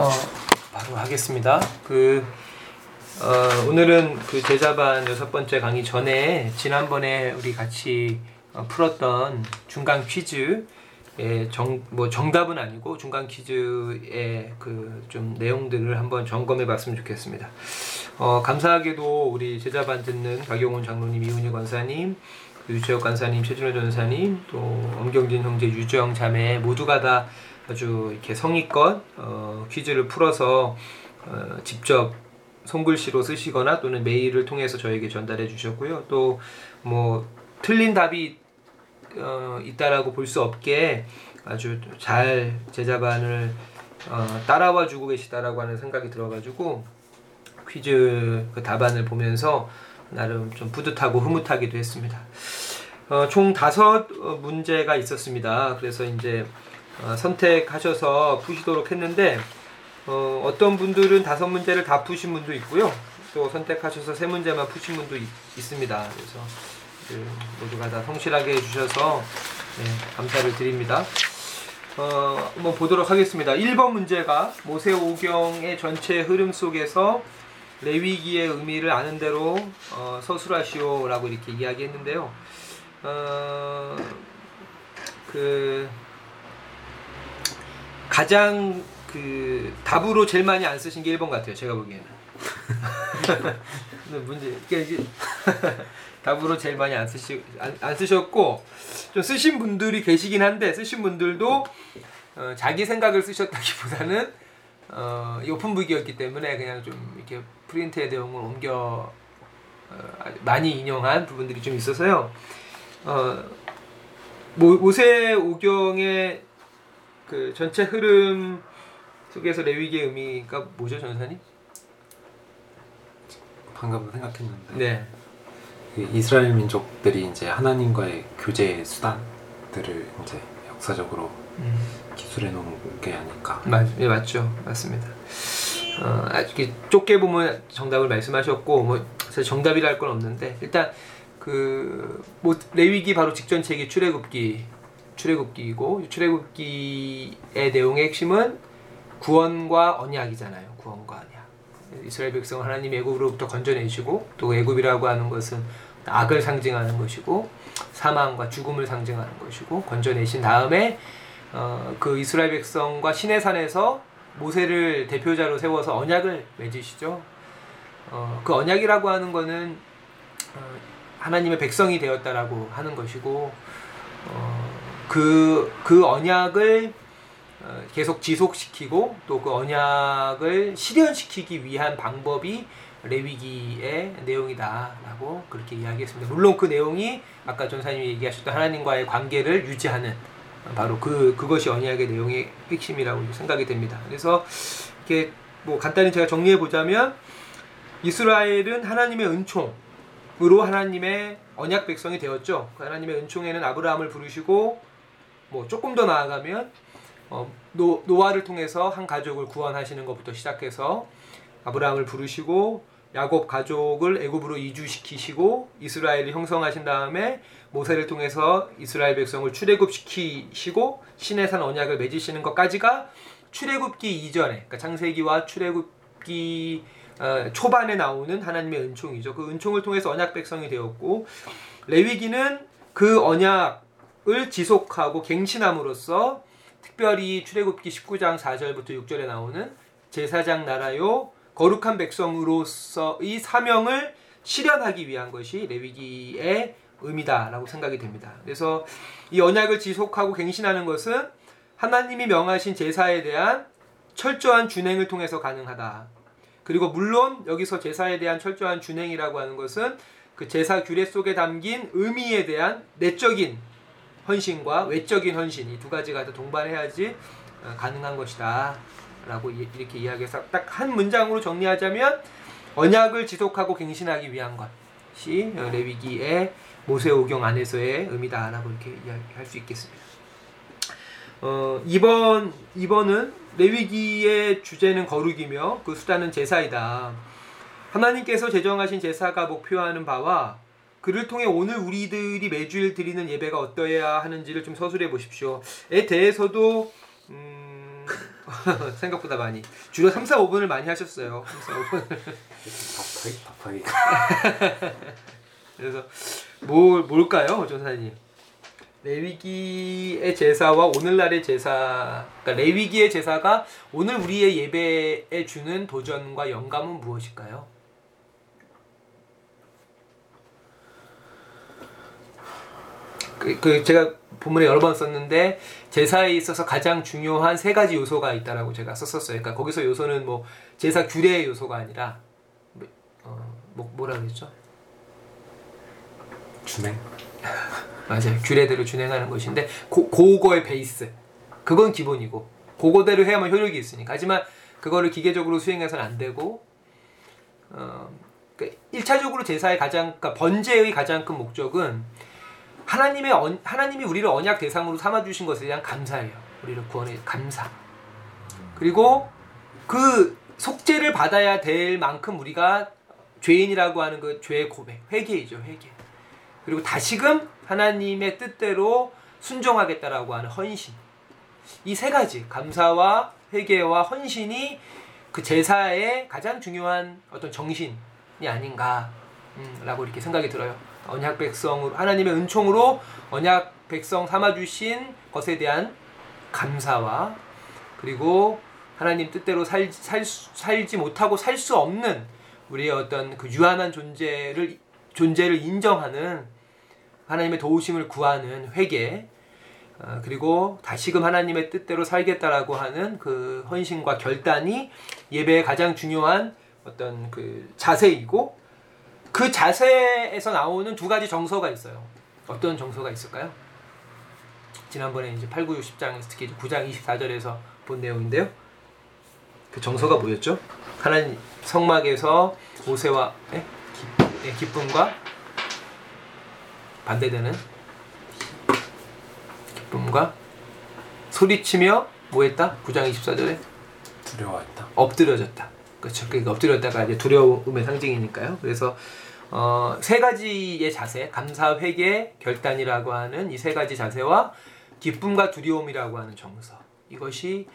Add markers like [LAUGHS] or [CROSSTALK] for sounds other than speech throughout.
어, 바로 하겠습니다. 그 어, 오늘은 그 제자반 여섯 번째 강의 전에 지난번에 우리 같이 어, 풀었던 중간 퀴즈 정, 뭐 정답은 아니고 중간 퀴즈의 그 좀 내용들을 한번 점검해 봤으면 좋겠습니다. 어, 감사하게도 우리 제자반 듣는 박용훈 장로님, 이훈희 권사님, 유채혁 권사님, 최준호 전사님, 또 엄경진 형제, 유정 자매 모두가 다 아주 이렇게 성의껏 어, 퀴즈를 풀어서 어, 직접 손글씨로 쓰시거나 또는 메일을 통해서 저에게 전달해 주셨고요. 또 뭐 틀린 답이 어, 있다라고 볼 수 없게 아주 잘 제자반을 어, 따라와 주고 계시다라고 하는 생각이 들어가지고 퀴즈 그 답안을 보면서 나름 좀 뿌듯하고 흐뭇하기도 했습니다. 어, 총 다섯 어, 문제가 있었습니다. 그래서 이제 어, 선택하셔서 푸시도록 했는데 어, 어떤 분들은 다섯 문제를 다 푸신 분도 있고요. 또 선택하셔서 세 문제만 푸신 분도 있, 습니다 그래서 그 모두가 다 성실하게 해주셔서 네, 감사를 드립니다. 어, 한번 보도록 하겠습니다. 1번 문제가 모세오경의 전체 흐름 속에서 레위기의 의미를 아는 대로 어, 서술하시오라고 이렇게 이야기했는데요. 어, 그 가장 그 답으로 제일 많이 안 쓰신 게 1번 같아요. 제가 보기에는. [LAUGHS] 문제 [LAUGHS] 답으로 제일 많이 안 쓰시 안, 안, 쓰셨고 좀 쓰신 분들이 계시긴 한데 쓰신 분들도 어, 자기 생각을 쓰셨다기보다는 어, 오픈북이었기 때문에 그냥 좀 이렇게 프린트의 내용을 옮겨 어, 많이 인용한 부분들이 좀 있어서요. 어, 모, 모세 오경의 그 전체 흐름 속에서 레위기의 의미가 뭐죠, 전사님? 방금 생각했는데. 네. 그 이스라엘 민족들이 이제 하나님과의 교제 수단들을 이제 역사적으로 음. 기술해 놓은 게 아닐까. 맞, 네, 맞죠, 맞습니다. 어, 아주 좁게 보면 정답을 말씀하셨고 뭐 사실 정답이라 할 건 없는데 일단 그 뭐 레위기 바로 직전 책이 출애굽기 출애굽기이고 출애굽기의 내용의 핵심은 구원과 언약이잖아요. 구원과 언약. 이스라엘 백성 하나님 애굽으로부터 건져내시고 또 애굽이라고 하는 것은 악을 상징하는 것이고 사망과 죽음을 상징하는 것이고 건져내신 다음에 어, 그 이스라엘 백성과 시내 산에서 모세를 대표자로 세워서 언약을 맺으시죠. 어, 그 언약이라고 하는 것은 어, 하나님의 백성이 되었다라고 하는 것이고 어, 그, 그 언약을 어, 계속 지속시키고 또 그 언약을 실현시키기 위한 방법이 레위기의 내용이다라고 그렇게 이야기했습니다. 물론 그 내용이 아까 전사님이 얘기하셨던 하나님과의 관계를 유지하는 바로 그 그것이 언약의 내용의 핵심이라고 생각이 됩니다. 그래서 이렇게 뭐 간단히 제가 정리해 보자면 이스라엘은 하나님의 은총으로 하나님의 언약 백성이 되었죠. 그 하나님의 은총에는 아브라함을 부르시고 뭐 조금 더 나아가면 어, 노, 노아를 통해서 한 가족을 구원하시는 것부터 시작해서 아브라함을 부르시고 야곱 가족을 애굽으로 이주시키시고 이스라엘을 형성하신 다음에 모세를 통해서 이스라엘 백성을 출애굽시키시고 신의 산 언약을 맺으시는 것까지가 출애굽기 이전에 그러니까 창세기와 출애굽기 어, 초반에 나오는 하나님의 은총이죠. 그 은총을 통해서 언약 백성이 되었고 레위기는 그 언약 을 지속하고 갱신함으로써 특별히 출애굽기 19장 4절부터 6절에 나오는 제사장 나라요 거룩한 백성으로서의 사명을 실현하기 위한 것이 레위기의 의미다라고 생각이 됩니다. 그래서 이 언약을 지속하고 갱신하는 것은 하나님이 명하신 제사에 대한 철저한 준행을 통해서 가능하다. 그리고 물론 여기서 제사에 대한 철저한 준행이라고 하는 것은 그 제사 규례 속에 담긴 의미에 대한 내적인 헌신과 외적인 헌신 이 두 가지가 다 동반해야지 어, 가능한 것이다. 라고 이렇게 이야기해서 딱 한 문장으로 정리하자면 언약을 지속하고 갱신하기 위한 것이 레위기의 모세오경 안에서의 의미다라고 이렇게 이야기할 수 있겠습니다. 어, 2번 2번은 레위기의 주제는 거룩이며 그 수단은 제사이다. 하나님께서 제정하신 제사가 목표하는 바와 그를 통해 오늘 우리들이 매주일 드리는 예배가 어떠해야 하는지를 좀 서술해 보십시오.에 대해서도 음, [LAUGHS] 생각보다 많이. 주로 3, 4, 5분을 많이 하셨어요. 3, 4, 5분. 답하기 답하기 그래서 뭘 뭘까요, 전사님? 레위기의 제사와 오늘날의 제사, 그러니까 레위기의 제사가 오늘 우리의 예배에 주는 도전과 영감은 무엇일까요? 그, 그 제가 본문에 여러 번 썼는데 제사에 있어서 가장 중요한 세 가지 요소가 있다라고 제가 썼었어요. 그러니까 거기서 요소는 뭐 제사 규례의 요소가 아니라 뭐, 어, 뭐 뭐라 그랬죠? 준행 [LAUGHS] 맞아요. 규례대로 준행하는 것인데 고, 고거의 베이스 그건 기본이고 그거대로 해야만 효력이 있으니까 하지만 그거를 기계적으로 수행해서는 안 되고 어, 그러니까 1차적으로 제사의 가장 그러니까 번제의 가장 큰 목적은 하나님의 언, 하나님이 우리를 언약 대상으로 삼아 주신 것에 대한 감사예요. 우리를 구원해 감사. 그리고 그 속죄를 받아야 될 만큼 우리가 죄인이라고 하는 그 죄의 고백, 회개이죠, 회개. 그리고 다시금 하나님의 뜻대로 순종하겠다라고 하는 헌신. 이 세 가지 감사와 회개와 헌신이 그 제사의 가장 중요한 어떤 정신이 아닌가라고 음, 이렇게 생각이 들어요. 언약 백성으로 하나님의 은총으로 언약 백성 삼아 주신 것에 대한 감사와 그리고 하나님 뜻대로 살, 살, 살지 못하고 살 수 없는 우리의 어떤 그 유한한 존재를 존재를 인정하는 하나님의 도우심을 구하는 회개 어, 그리고 다시금 하나님의 뜻대로 살겠다라고 하는 그 헌신과 결단이 예배의 가장 중요한 어떤 그 자세이고 그 자세에서 나오는 두 가지 정서가 있어요. 어떤 정서가 있을까요? 지난번에 이제 8, 9, 6, 10장에서 특히 9장 24절에서 본 내용인데요. 그 정서가 뭐였죠? 하나님 성막에서 모세와 예? 기, 예, 기쁨과 반대되는 기쁨과 소리치며 뭐했다? 9장 24절에 두려워했다 엎드려졌다. 그렇죠. 그러니까 엎드렸다가 이제 두려움의 상징이니까요. 그래서 어, 세 가지의 자세, 감사, 회개, 결단이라고 하는 이 세 가지 자세와 기쁨과 두려움이라고 하는 정서. 이것이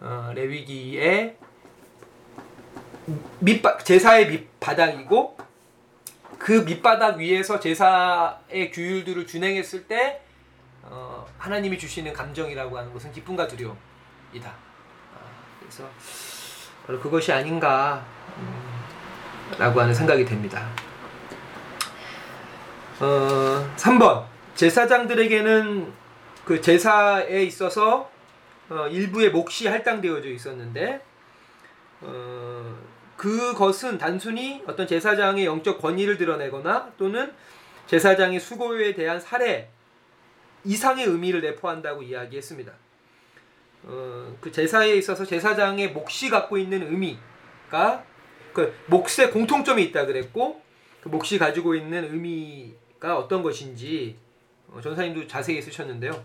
어, 레위기의 밑바, 제사의 밑바닥이고 그 밑바닥 위에서 제사의 규율들을 준행했을 때 어, 하나님이 주시는 감정이라고 하는 것은 기쁨과 두려움이다. 아, 그래서 바로 그것이 아닌가 음, 라고 하는 생각이 됩니다. 어, 3번 제사장들에게는 그 제사에 있어서 어, 일부의 몫이 할당되어져 있었는데 어, 그것은 단순히 어떤 제사장의 영적 권위를 드러내거나 또는 제사장의 수고에 대한 사례 이상의 의미를 내포한다고 이야기했습니다. 어, 그 제사에 있어서 제사장의 몫이 갖고 있는 의미가 그 몫에 공통점이 있다 그랬고 그 몫이 가지고 있는 의미가 어떤 것인지 어, 전사님도 자세히 쓰셨는데요.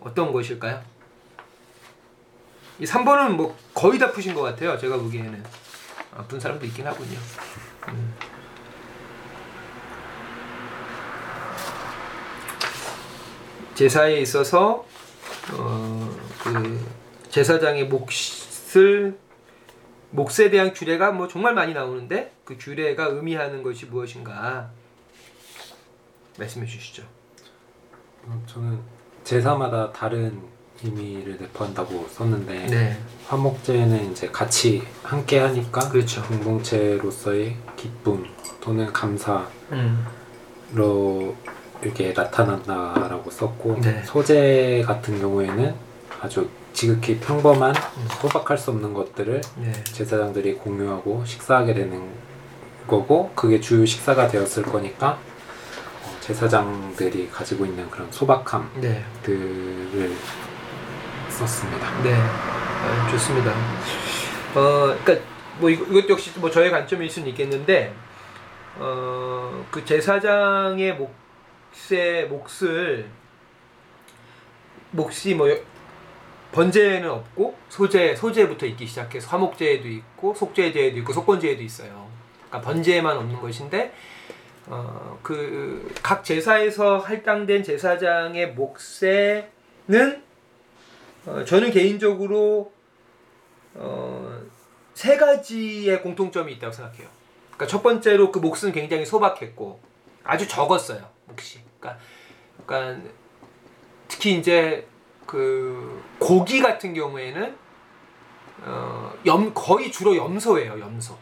어떤 것일까요? 이 3번은 뭐 거의 다 푸신 것 같아요. 제가 보기에는 아, 푼 사람도 있긴 하군요. 음. 제사에 있어서 어, 그 제사장의 몫을 몫에 대한 규례가 뭐 정말 많이 나오는데 그 규례가 의미하는 것이 무엇인가 말씀해 주시죠. 어, 저는 제사마다 다른 의미를 내포한다고 썼는데 네, 화목제는 이제 같이 함께 하니까 그렇죠. 공동체로서의 기쁨 또는 감사로 음, 이렇게 나타난다라고 썼고 네. 소재 같은 경우에는 아주 지극히 평범한 음. 소박할 수 없는 것들을 네, 제사장들이 공유하고 식사하게 되는 거고 그게 주요 식사가 되었을 거니까 어, 제사장들이 가지고 있는 그런 소박함들을 네, 썼습니다. 네, 아, 좋습니다. 어, 그러니까 뭐 이거, 이것 역시 뭐 저의 관점일 수는 있겠는데, 어, 그 제사장의 몫의 몫을 몫이 뭐 여- 번제는 없고 소제 소제부터 있기 시작해서 화목제에도 있고 속제제에도 있고 속건제에도 있어요. 그러니까 번제에만 없는 것인데 어, 그 각 제사에서 할당된 제사장의 몫에는 어, 저는 개인적으로 어, 세 가지의 공통점이 있다고 생각해요. 그러니까 첫 번째로 그 몫은 굉장히 소박했고 아주 적었어요 몫이. 그러니까, 그러니까 특히 이제 그 고기 같은 경우에는 어, 염 거의 주로 염소예요 염소.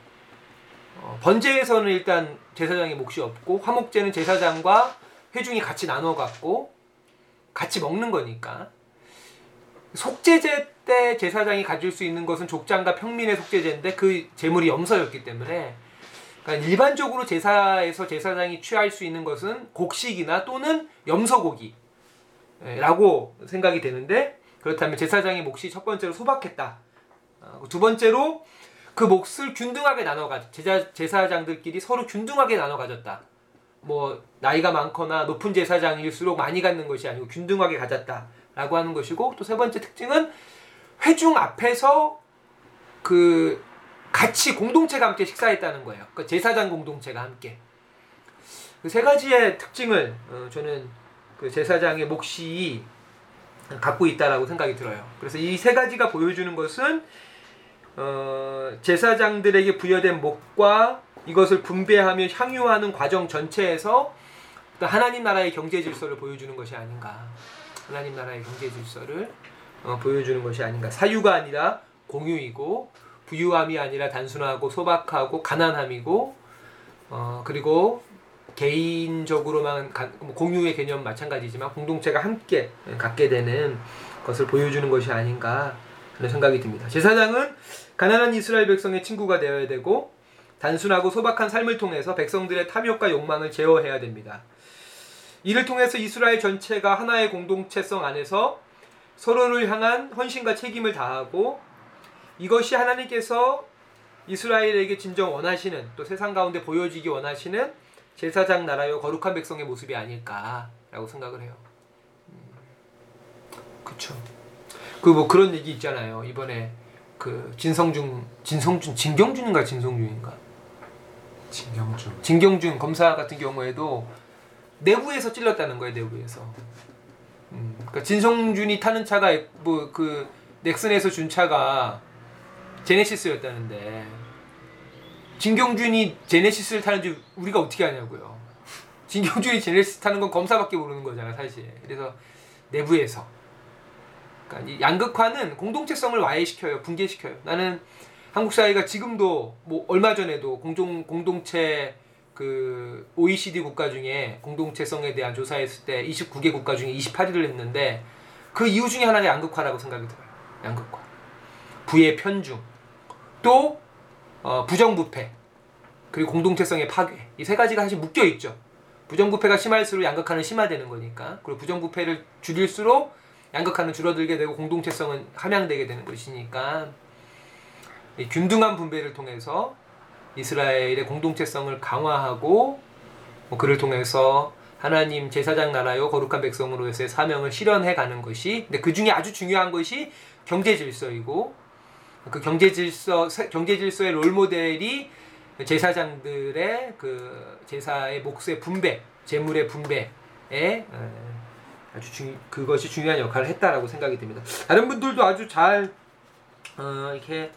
어, 번제에서는 일단 제사장의 몫이 없고 화목제는 제사장과 회중이 같이 나눠 갖고 같이 먹는 거니까 속죄제 때 제사장이 가질 수 있는 것은 족장과 평민의 속죄제인데 그 제물이 염소였기 때문에 그러니까 일반적으로 제사에서 제사장이 취할 수 있는 것은 곡식이나 또는 염소고기 라고 생각이 되는데 그렇다면 제사장의 몫이 첫 번째로 소박했다. 어, 두 번째로 그 몫을 균등하게 나눠 가 제사 제사장들끼리 서로 균등하게 나눠 가졌다. 뭐 나이가 많거나 높은 제사장일수록 많이 갖는 것이 아니고 균등하게 가졌다라고 하는 것이고 또 세 번째 특징은 회중 앞에서 그 같이 공동체가 함께 식사했다는 거예요. 그 제사장 공동체가 함께 그 세 가지의 특징을 어, 저는 그 제사장의 몫이 갖고 있다라고 생각이 들어요. 그래서 이 세 가지가 보여주는 것은 어, 제사장들에게 부여된 몫과 이것을 분배하며 향유하는 과정 전체에서 또 하나님 나라의 경제 질서를 보여주는 것이 아닌가. 하나님 나라의 경제 질서를 어, 보여주는 것이 아닌가. 사유가 아니라 공유이고 부유함이 아니라 단순하고 소박하고 가난함이고 어, 그리고 개인적으로만 가, 뭐 공유의 개념 마찬가지지만 공동체가 함께 갖게 되는 것을 보여주는 것이 아닌가 하는 생각이 듭니다. 제사장은 가난한 이스라엘 백성의 친구가 되어야 되고 단순하고 소박한 삶을 통해서 백성들의 탐욕과 욕망을 제어해야 됩니다. 이를 통해서 이스라엘 전체가 하나의 공동체성 안에서 서로를 향한 헌신과 책임을 다하고 이것이 하나님께서 이스라엘에게 진정 원하시는 또 세상 가운데 보여지기 원하시는 제사장 나라요 거룩한 백성의 모습이 아닐까라고 생각을 해요. 음, 그렇죠. 그뭐 그런 얘기 있잖아요. 이번에 그 진성준 진성준 진경준인가 진성준인가 진경준 진경준 검사 같은 경우에도 내부에서 찔렀다는 거예요 내부에서. 음, 그러니까 진성준이 타는 차가 뭐 그 넥슨에서 준 차가 제네시스였다는데 진경준이 제네시스를 타는지 우리가 어떻게 아냐고요. 진경준이 제네시스 타는 건 검사밖에 모르는 거잖아 사실. 그래서 내부에서. 그러니까 이 양극화는 공동체성을 와해시켜요, 붕괴시켜요. 나는 한국 사회가 지금도 뭐 얼마 전에도 공동 공동체 그 OECD 국가 중에 공동체성에 대한 조사했을 때 29개 국가 중에 28위를 했는데 그 이유 중에 하나가 양극화라고 생각이 들어요. 양극화. 부의 편중. 또 어, 부정부패. 그리고 공동체성의 파괴. 이 세 가지가 사실 묶여 있죠. 부정부패가 심할수록 양극화는 심화되는 거니까. 그리고 부정부패를 줄일수록 양극화는 줄어들게 되고 공동체성은 함양되게 되는 것이니까 이 균등한 분배를 통해서 이스라엘의 공동체성을 강화하고 뭐 그를 통해서 하나님 제사장 나라요 거룩한 백성으로서의 사명을 실현해 가는 것이 근데 그 중에 아주 중요한 것이 경제 질서이고 그 경제 질서 경제 질서의 롤 모델이 제사장들의 그 제사의 몫의 분배, 재물의 분배에 아주 중 그것이 중요한 역할을 했다라고 생각이 됩니다. 다른 분들도 아주 잘 어, 이렇게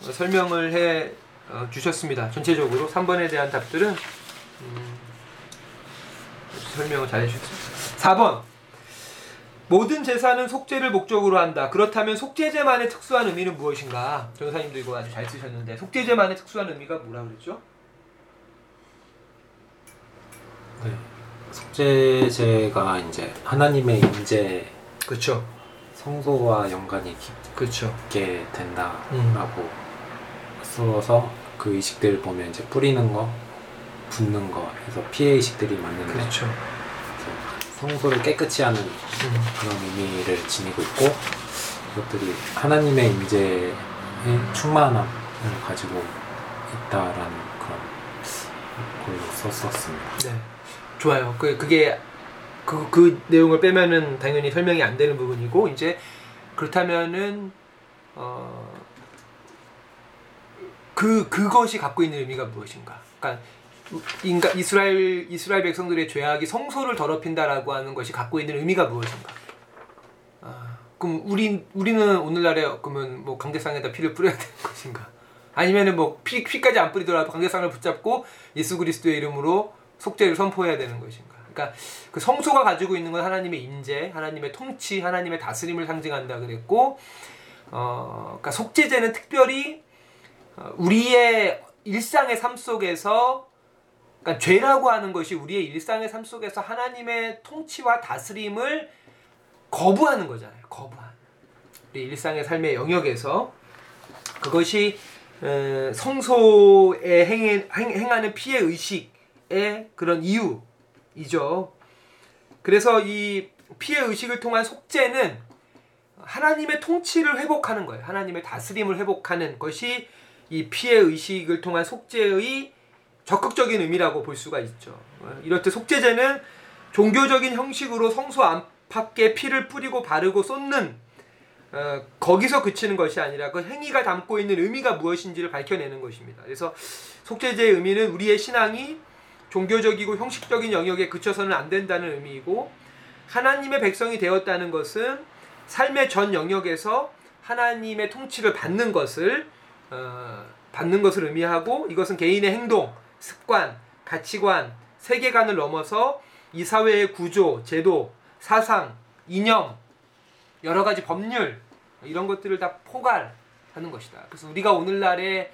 설명을 해 어, 주셨습니다. 전체적으로 3번에 대한 답들은 음, 설명을 잘 해주셨습니다. 4번 모든 제사는 속죄를 목적으로 한다. 그렇다면 속죄제만의 특수한 의미는 무엇인가? 전사님도 이거 아주 잘 쓰셨는데 속죄제만의 특수한 의미가 뭐라 그랬죠? 네. 속죄제가 이제 하나님의 임재 그렇죠. 성소와 연관이 그렇죠. 깊게 된다라고 써서 그 의식들을 보면 이제 뿌리는 거, 붓는 거 해서 피해 의식들이 많는데 그렇죠. 성소를 깨끗이 하는 음. 그런 의미를 지니고 있고 이것들이 하나님의 임재의 충만함을 가지고 있다라는 그런 걸로 썼었습니다. 네. 좋아요. 그 그게 그, 그 내용을 빼면은 당연히 설명이 안 되는 부분이고 이제 그렇다면은 어, 그 그것이 갖고 있는 의미가 무엇인가? 그러니까 인가 이스라엘 이스라엘 백성들의 죄악이 성소를 더럽힌다라고 하는 것이 갖고 있는 의미가 무엇인가? 아, 그럼 우리 우리는 오늘날에 그러면 뭐 강대상에다 피를 뿌려야 되는 [LAUGHS] 것인가? 아니면은 뭐 피, 피까지 안 뿌리더라도 강대상을 붙잡고 예수 그리스도의 이름으로 속죄를 선포해야 되는 것인가? 그러니까 그 성소가 가지고 있는 건 하나님의 임재, 하나님의 통치, 하나님의 다스림을 상징한다 그랬고, 어, 그러니까 속죄제는 특별히 어, 우리의 일상의 삶 속에서 그러니까 죄라고 하는 것이 우리의 일상의 삶 속에서 하나님의 통치와 다스림을 거부하는 거잖아요. 거부하는. 우리 일상의 삶의 영역에서 그것이 에, 성소에 행, 행, 행하는 피해 의식의 그런 이유이죠. 그래서 이 피해 의식을 통한 속죄는 하나님의 통치를 회복하는 거예요. 하나님의 다스림을 회복하는 것이 이 피해 의식을 통한 속죄의 적극적인 의미라고 볼 수가 있죠. 이럴 때 속죄제는 종교적인 형식으로 성소 안팎에 피를 뿌리고 바르고 쏟는 어, 거기서 그치는 것이 아니라 그 행위가 담고 있는 의미가 무엇인지를 밝혀내는 것입니다. 그래서 속죄제의 의미는 우리의 신앙이 종교적이고 형식적인 영역에 그쳐서는 안 된다는 의미이고 하나님의 백성이 되었다는 것은 삶의 전 영역에서 하나님의 통치를 받는 것을 어, 받는 것을 의미하고 이것은 개인의 행동, 습관, 가치관, 세계관을 넘어서 이 사회의 구조, 제도, 사상, 이념, 여러 가지 법률 이런 것들을 다 포괄하는 것이다. 그래서 우리가 오늘날의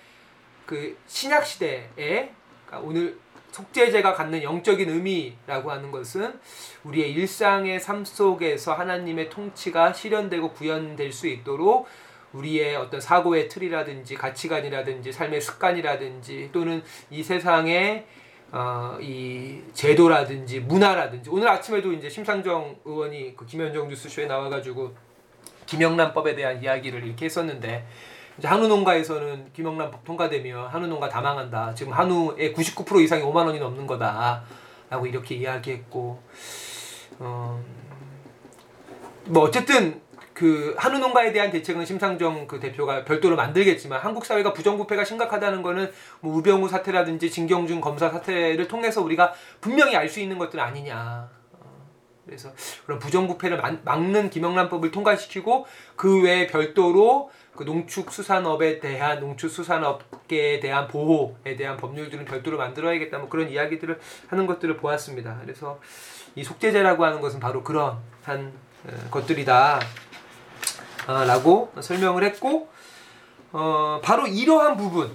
그 신약 시대에 그러니까 오늘 속죄제가 갖는 영적인 의미라고 하는 것은 우리의 일상의 삶 속에서 하나님의 통치가 실현되고 구현될 수 있도록 우리의 어떤 사고의 틀이라든지 가치관이라든지 삶의 습관이라든지 또는 이 세상의 어, 이 제도라든지 문화라든지 오늘 아침에도 이제 심상정 의원이 그 김현정 뉴스쇼에 나와가지고 김영란법에 대한 이야기를 이렇게 했었는데 이제 한우 농가에서는 김영란법 통과되면 한우 농가 다 망한다. 지금 한우의 99% 이상이 5만 원이 넘는 거다라고 이렇게 이야기했고 어, 뭐 어쨌든 그 한우 농가에 대한 대책은 심상정 그 대표가 별도로 만들겠지만 한국 사회가 부정부패가 심각하다는 거는 뭐 우병우 사태라든지 진경준 검사 사태를 통해서 우리가 분명히 알 수 있는 것들 아니냐. 어, 그래서 그런 부정부패를 막는 김영란법을 통과시키고 그 외에 별도로 그 농축수산업에 대한 농축수산업계에 대한 보호에 대한 법률들은 별도로 만들어야겠다 뭐 그런 이야기들을 하는 것들을 보았습니다. 그래서 이 속죄제라고 하는 것은 바로 그런 한 것들이다. 아, 라고 설명을 했고 어, 바로 이러한 부분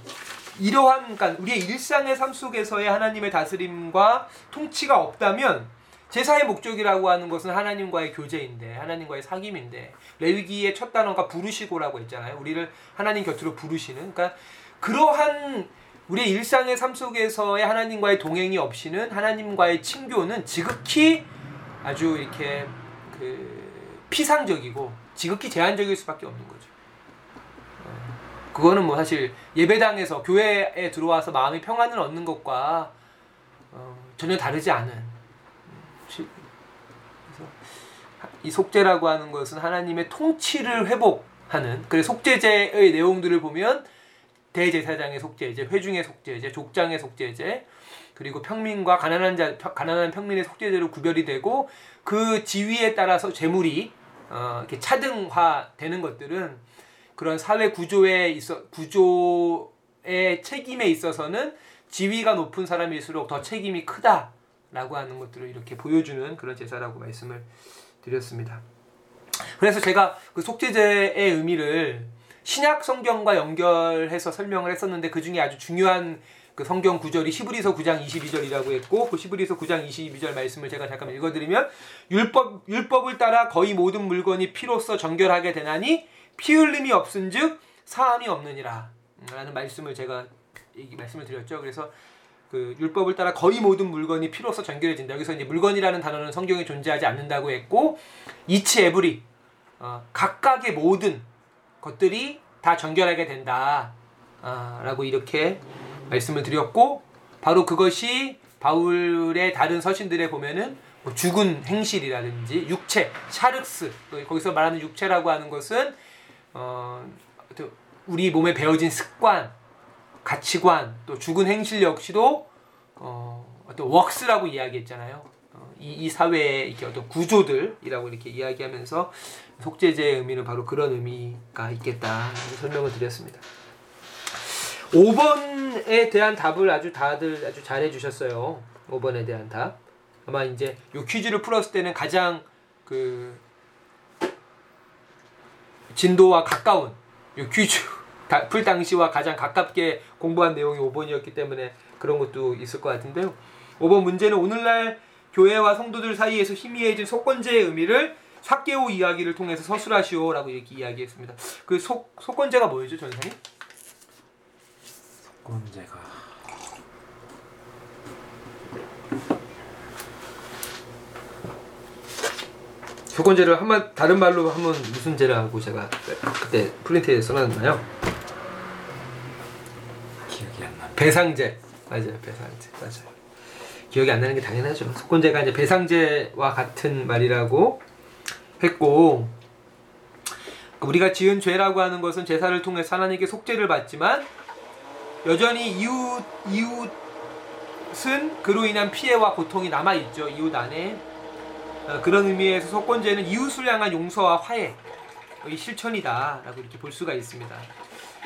이러한 그러니까 우리의 일상의 삶 속에서의 하나님의 다스림과 통치가 없다면 제사의 목적이라고 하는 것은 하나님과의 교제인데 하나님과의 사귐인데 레위기의 첫 단어가 부르시고라고 했잖아요. 우리를 하나님 곁으로 부르시는 그러니까 그러한 우리의 일상의 삶 속에서의 하나님과의 동행이 없이는 하나님과의 친교는 지극히 아주 이렇게 그 피상적이고 지극히 제한적일 수밖에 없는 거죠. 어, 그거는 뭐 사실 예배당에서 교회에 들어와서 마음의 평안을 얻는 것과 어, 전혀 다르지 않은 이 속죄라고 하는 것은 하나님의 통치를 회복하는 그래 속죄제의 내용들을 보면 대제사장의 속죄제, 회중의 속죄제, 족장의 속죄제, 그리고 평민과 가난한 자, 가난한 평민의 속죄제로 구별이 되고 그 지위에 따라서 재물이 어, 이렇게 차등화되는 것들은 그런 사회 구조에 있어 구조의 책임에 있어서는 지위가 높은 사람일수록 더 책임이 크다라고 하는 것들을 이렇게 보여주는 그런 제사라고 말씀을 드렸습니다. 그래서 제가 그 속죄제의 의미를 신약 성경과 연결해서 설명을 했었는데 그 중에 아주 중요한 그 성경 구절이 시브리서 9장 22절이라고 했고 그 시브리서 9장 22절 말씀을 제가 잠깐 읽어드리면 율법 율법을 따라 거의 모든 물건이 피로써 정결하게 되나니 피 흘림이 없은즉 사함이 없느니라 라는 말씀을 제가 이 말씀을 드렸죠. 그래서 그 율법을 따라 거의 모든 물건이 피로써 정결해진다. 여기서 이제 물건이라는 단어는 성경에 존재하지 않는다고 했고 이치 에브리 어, 각각의 모든 것들이 다 정결하게 된다. 아, 라고 이렇게 말씀을 드렸고 바로 그것이 바울의 다른 서신들에 보면은 뭐 죽은 행실이라든지 육체, 샤륵스 거기서 말하는 육체라고 하는 것은 어, 우리 몸에 배어진 습관, 가치관 또 죽은 행실 역시도 어, 어떤 웍스라고 이야기했잖아요. 어, 이, 이 사회의 이렇게 어떤 구조들이라고 이렇게 이야기하면서 속죄제의 의미는 바로 그런 의미가 있겠다 설명을 드렸습니다. 5번에 대한 답을 아주 다들 아주 잘 해 주셨어요. 5번에 대한 답. 아마 이제 요 퀴즈를 풀었을 때는 가장 그 진도와 가까운 요 퀴즈 [LAUGHS] 다- 풀 당시와 가장 가깝게 공부한 내용이 5번이었기 때문에 그런 것도 있을 것 같은데요. 5번 문제는 오늘날 교회와 성도들 사이에서 희미해진 속건제의 의미를 사개오 이야기를 통해서 서술하시오라고 이렇게 이야기했습니다. 그 속, 속건제가 뭐였죠, 전사님? 건제가. 속건제를 한번 다른 말로 하면 무슨 제라고 제가 그때 프린트에 써놨나요? 기억이 안 나. 배상제. 맞아요. 배상제. 맞아요. 기억이 안 나는 게 당연하죠. 속건제가 이제 배상제와 같은 말이라고 했고 우리가 지은 죄라고 하는 것은 제사를 통해서 하나님께 속죄를 받지만 여전히 이웃 이웃은 그로 인한 피해와 고통이 남아 있죠 이웃 안에 어, 그런 의미에서 속건제는 이웃을 향한 용서와 화해의 실천이다라고 이렇게 볼 수가 있습니다.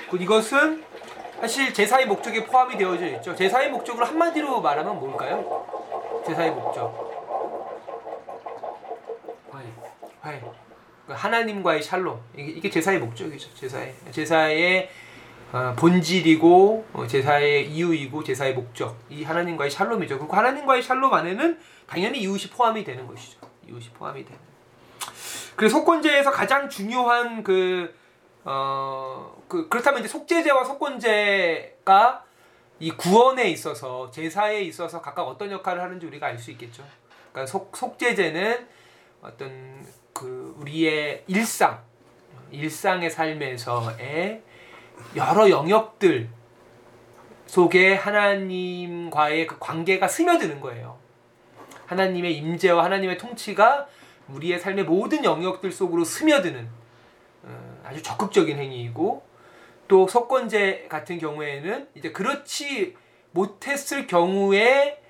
그 이것은 사실 제사의 목적에 포함이 되어져 있죠. 제사의 목적을 한마디로 말하면 뭘까요? 제사의 목적. 화해. 화해. 그 하나님과의 샬롬. 이게, 제사의 목적이죠. 제사의 제사의 어, 본질이고 어, 제사의 이유이고 제사의 목적. 이 하나님과의 샬롬이죠. 그리고 하나님과의 샬롬 안에는 당연히 이웃이 포함이 되는 것이죠. 이웃이 포함이 되는. 그래서 속건제에서 가장 중요한 그 어, 그, 그렇다면 이제 속죄제와 속건제가 이 구원에 있어서, 제사에 있어서 각각 어떤 역할을 하는지 우리가 알 수 있겠죠. 그러니까 속, 속죄제는 어떤 그 우리의 일상, 일상의 삶에서의 여러 영역들 속에 하나님과의 그 관계가 스며드는 거예요. 하나님의 임재와 하나님의 통치가 우리의 삶의 모든 영역들 속으로 스며드는 어, 아주 적극적인 행위이고 또 석권제 같은 경우에는 이제 그렇지 못했을 경우에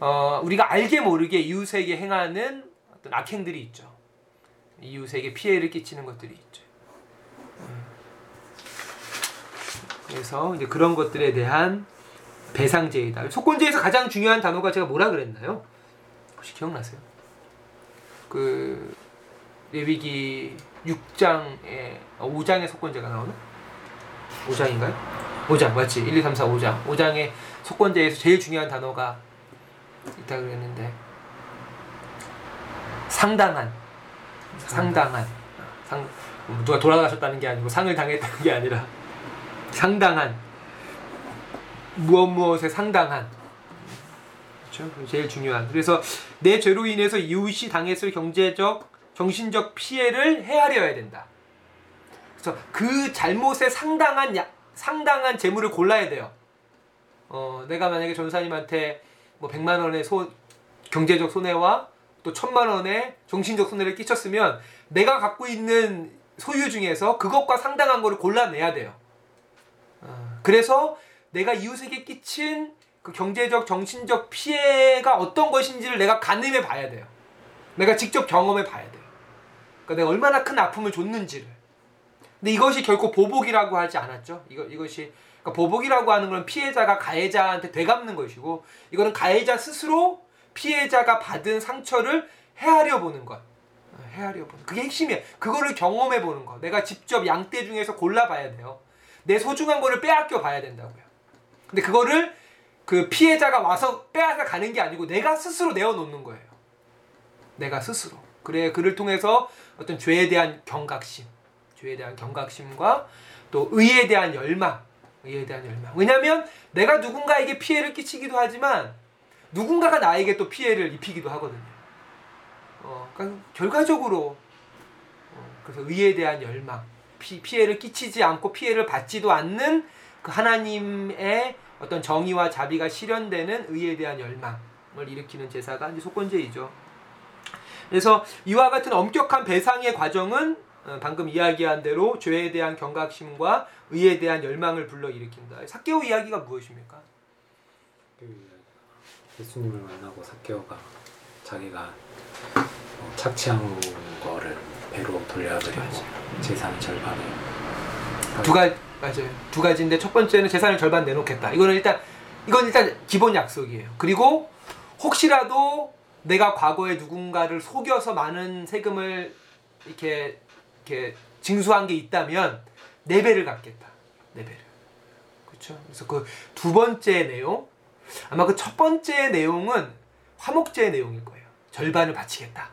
어, 우리가 알게 모르게 이웃에게 행하는 어떤 악행들이 있죠. 이웃에게 피해를 끼치는 것들이 있죠. 음. 그래서 이제 그런 것들에 대한 배상제이다. 속건제에서 가장 중요한 단어가 제가 뭐라 그랬나요? 혹시 기억나세요? 그 레위기 6장에 5장에 속건제가 나오나? 5장인가요? 5장 맞지? 1, 2, 3, 4, 5장 5장에 속건제에서 제일 중요한 단어가 있다 그랬는데 상당한 상당한 상 누가 돌아가셨다는 게 아니고 상을 당했다는 게 아니라 상당한 무엇 무엇에 상당한 그렇죠? 제일 중요한 그래서 내 죄로 인해서 이웃이 당했을 경제적 정신적 피해를 헤아려야 된다. 그래서 그 잘못에 상당한 야, 상당한 재물을 골라야 돼요. 어, 내가 만약에 전사님한테 뭐 100만 원의 소, 경제적 손해와 또 천만 원의 정신적 손해를 끼쳤으면 내가 갖고 있는 소유 중에서 그것과 상당한 거를 골라내야 돼요. 어, 그래서 내가 이웃에게 끼친 그 경제적 정신적 피해가 어떤 것인지를 내가 가늠해 봐야 돼요. 내가 직접 경험해 봐야 돼요. 그러니까 내가 얼마나 큰 아픔을 줬는지를. 근데 이것이 결코 보복이라고 하지 않았죠. 이거 이것이 그러니까 보복이라고 하는 건 피해자가 가해자한테 되갚는 것이고 이거는 가해자 스스로 피해자가 받은 상처를 헤아려 보는 것. 어, 헤아려 보는. 그게 핵심이에요. 그거를 경험해 보는 거. 내가 직접 양떼 중에서 골라 봐야 돼요. 내 소중한 거를 빼앗겨 봐야 된다고요. 근데 그거를 그 피해자가 와서 빼앗아 가는 게 아니고 내가 스스로 내어놓는 거예요. 내가 스스로. 그래 그를 통해서 어떤 죄에 대한 경각심, 죄에 대한 경각심과 또 의에 대한 열망, 의에 대한 열망. 왜냐하면 내가 누군가에게 피해를 끼치기도 하지만 누군가가 나에게 또 피해를 입히기도 하거든요. 어, 그러니까 결과적으로 어, 그래서 의에 대한 열망, 피, 피해를 끼치지 않고 피해를 받지도 않는 그 하나님의 어떤 정의와 자비가 실현되는 의에 대한 열망을 일으키는 제사가 이제 속건제이죠. 그래서 이와 같은 엄격한 배상의 과정은 어, 방금 이야기한 대로 죄에 대한 경각심과 의에 대한 열망을 불러일으킨다. 사케오 이야기가 무엇입니까? 그 예수님을 만나고 사케오가 자기가 어, 착취한 거를 배로 돌려드리고 맞아요. 재산의 절반을 두 가지 맞아요. 두 가지인데 첫 번째는 재산을 절반 내놓겠다. 이거는 일단 이건 일단 기본 약속이에요. 그리고 혹시라도 내가 과거에 누군가를 속여서 많은 세금을 이렇게 이렇게 징수한 게 있다면 네 배를 갚겠다. 네 배를. 그렇죠. 그래서 그 두 번째 내용 아마 그 첫 번째 내용은 화목제의 내용일 거예요. 절반을 바치겠다.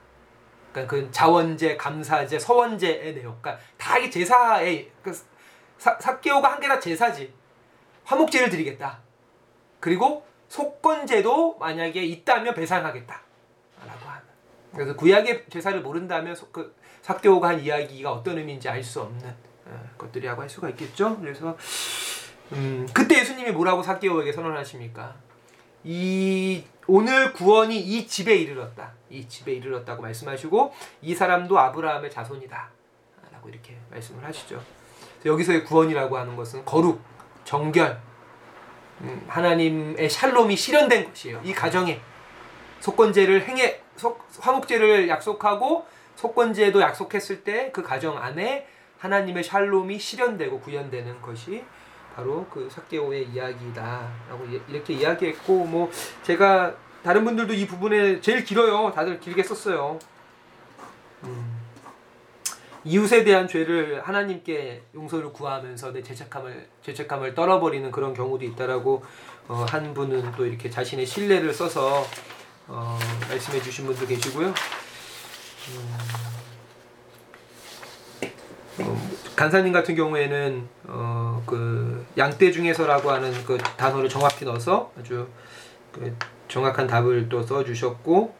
그러니까 그 자원제, 감사제, 서원제의 내용. 그러니까 다 이게 제사의 그 사, 사개오가 한 개 다 제사지. 화목제를 드리겠다. 그리고 속건제도 만약에 있다면 배상하겠다. 라고 하는. 그래서 구약의 제사를 모른다면 소- 그 사개오가 한 이야기가 어떤 의미인지 알 수 없는 어, 것들이라고 할 수가 있겠죠. 그래서 음, 그때 예수님이 뭐라고 사개오에게 선언하십니까? 이 오늘 구원이 이 집에 이르렀다. 이 집에 이르렀다고 말씀하시고 이 사람도 아브라함의 자손이다. 라고 이렇게 말씀을 하시죠. 여기서의 구원이라고 하는 것은 거룩, 정결, 음, 하나님의 샬롬이 실현된 것이에요. 이 가정에 속건제를 행해 속, 화목제를 약속하고 속건제도 약속했을 때 그 가정 안에 하나님의 샬롬이 실현되고 구현되는 것이 바로 그 사개오의 이야기다라고 이- 이렇게 이야기했고 뭐 제가 다른 분들도 이 부분에 제일 길어요. 다들 길게 썼어요. 음. 이웃에 대한 죄를 하나님께 용서를 구하면서 내 죄책감을 죄책감을 떨어버리는 그런 경우도 있다라고 어, 한 분은 또 이렇게 자신의 신뢰를 써서 어, 말씀해 주신 분도 계시고요. 어, 간사님 같은 경우에는 어, 그 양떼 중에서라고 하는 그 단어를 정확히 넣어서 아주 그 정확한 답을 또 써주셨고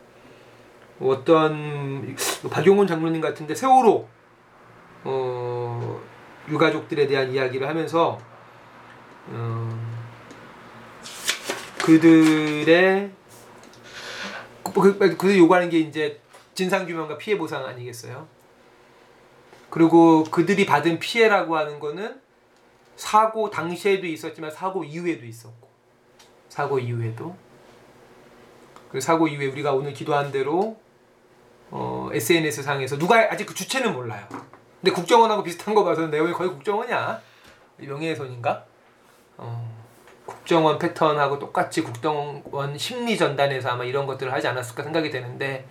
어떤 박용훈 장로님 같은데 세월호 어, 유가족들에 대한 이야기를 하면서 어, 그들의 그, 그, 그들 요구하는 게 이제 진상규명과 피해 보상 아니겠어요? 그리고 그들이 받은 피해라고 하는 거는 사고 당시에도 있었지만 사고 이후에도 있었고 사고 이후에도 그 사고 이후에 우리가 오늘 기도한 대로 어, SNS 상에서 누가 아직 그 주체는 몰라요. 근데 국정원하고 비슷한 거 봐서는 내용이 거의 국정원이야. 명예훼손인가? 어, 국정원 패턴하고 똑같이 국정원 심리 전단에서 아마 이런 것들을 하지 않았을까 생각이 되는데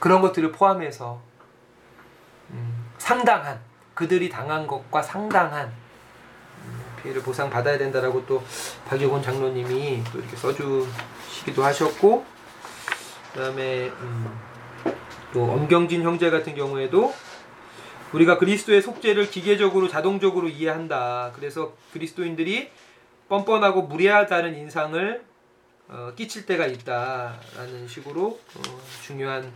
그런 것들을 포함해서 음, 상당한 그들이 당한 것과 상당한 음, 피해를 보상 받아야 된다라고 또 박용훈 장로님이 또 이렇게 써주시기도 하셨고 그다음에 음, 또 엄경진 형제 같은 경우에도 우리가 그리스도의 속죄를 기계적으로 자동적으로 이해한다. 그래서 그리스도인들이 뻔뻔하고 무례하다는 인상을 어, 끼칠 때가 있다라는 식으로 어, 중요한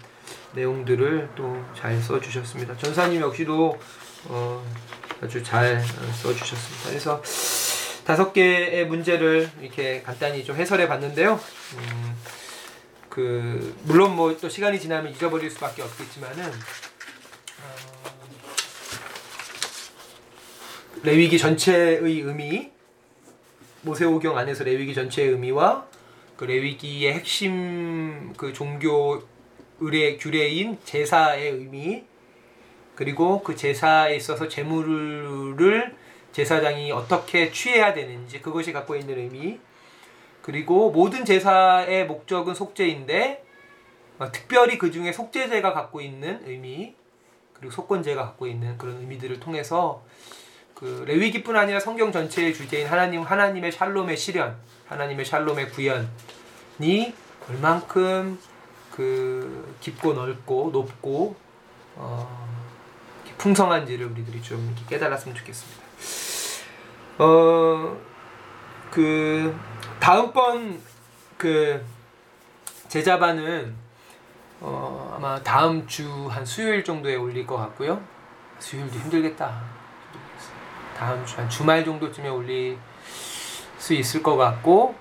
내용들을 또 잘 써주셨습니다. 전사님 역시도 어, 아주 잘 어, 써주셨습니다. 그래서 다섯 개의 문제를 이렇게 간단히 좀 해설해 봤는데요. 음, 그 물론 뭐 또 시간이 지나면 잊어버릴 수밖에 없겠지만은 레위기 전체의 의미, 모세오경 안에서 레위기 전체의 의미와 그 레위기의 핵심 그 종교 의례 규례인 제사의 의미 그리고 그 제사에 있어서 제물을 제사장이 어떻게 취해야 되는지 그것이 갖고 있는 의미. 그리고 모든 제사의 목적은 속죄인데 어, 특별히 그 중에 속죄제가 갖고 있는 의미 그리고 속건제가 갖고 있는 그런 의미들을 통해서 그 레위기뿐 아니라 성경 전체의 주제인 하나님 하나님의 샬롬의 실현, 하나님의 샬롬의 구현이 얼만큼 그 깊고 넓고 높고 어, 풍성한지를 우리들이 좀 깨달았으면 좋겠습니다. 어 그 다음번 그 제자반은 어, 아마 다음 주 한 수요일 정도에 올릴 것 같고요. 수요일도 힘들겠다. 다음 주 한 주말 정도쯤에 올릴 수 있을 것 같고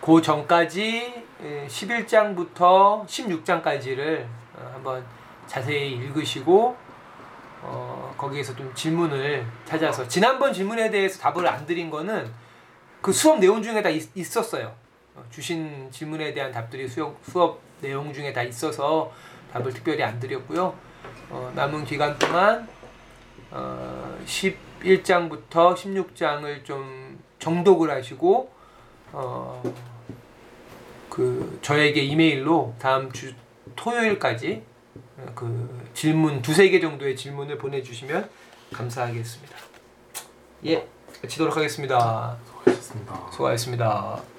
그 전까지 11장부터 16장까지를 어, 한번 자세히 읽으시고 어, 거기에서 좀 질문을 찾아서 지난번 질문에 대해서 답을 안 드린 거는 그 수업 내용 중에 다 있, 었어요 주신 질문에 대한 답들이 수업, 수업 내용 중에 다 있어서 답을 특별히 안 드렸고요. 어, 남은 기간 동안 어, 11장부터 16장을 좀 정독을 하시고 어, 그 저에게 이메일로 다음 주 토요일까지 어, 그 질문 두세 개 정도의 질문을 보내주시면 감사하겠습니다. 예, 마치도록 하겠습니다. 수고하셨습니다. 수고하셨습니다.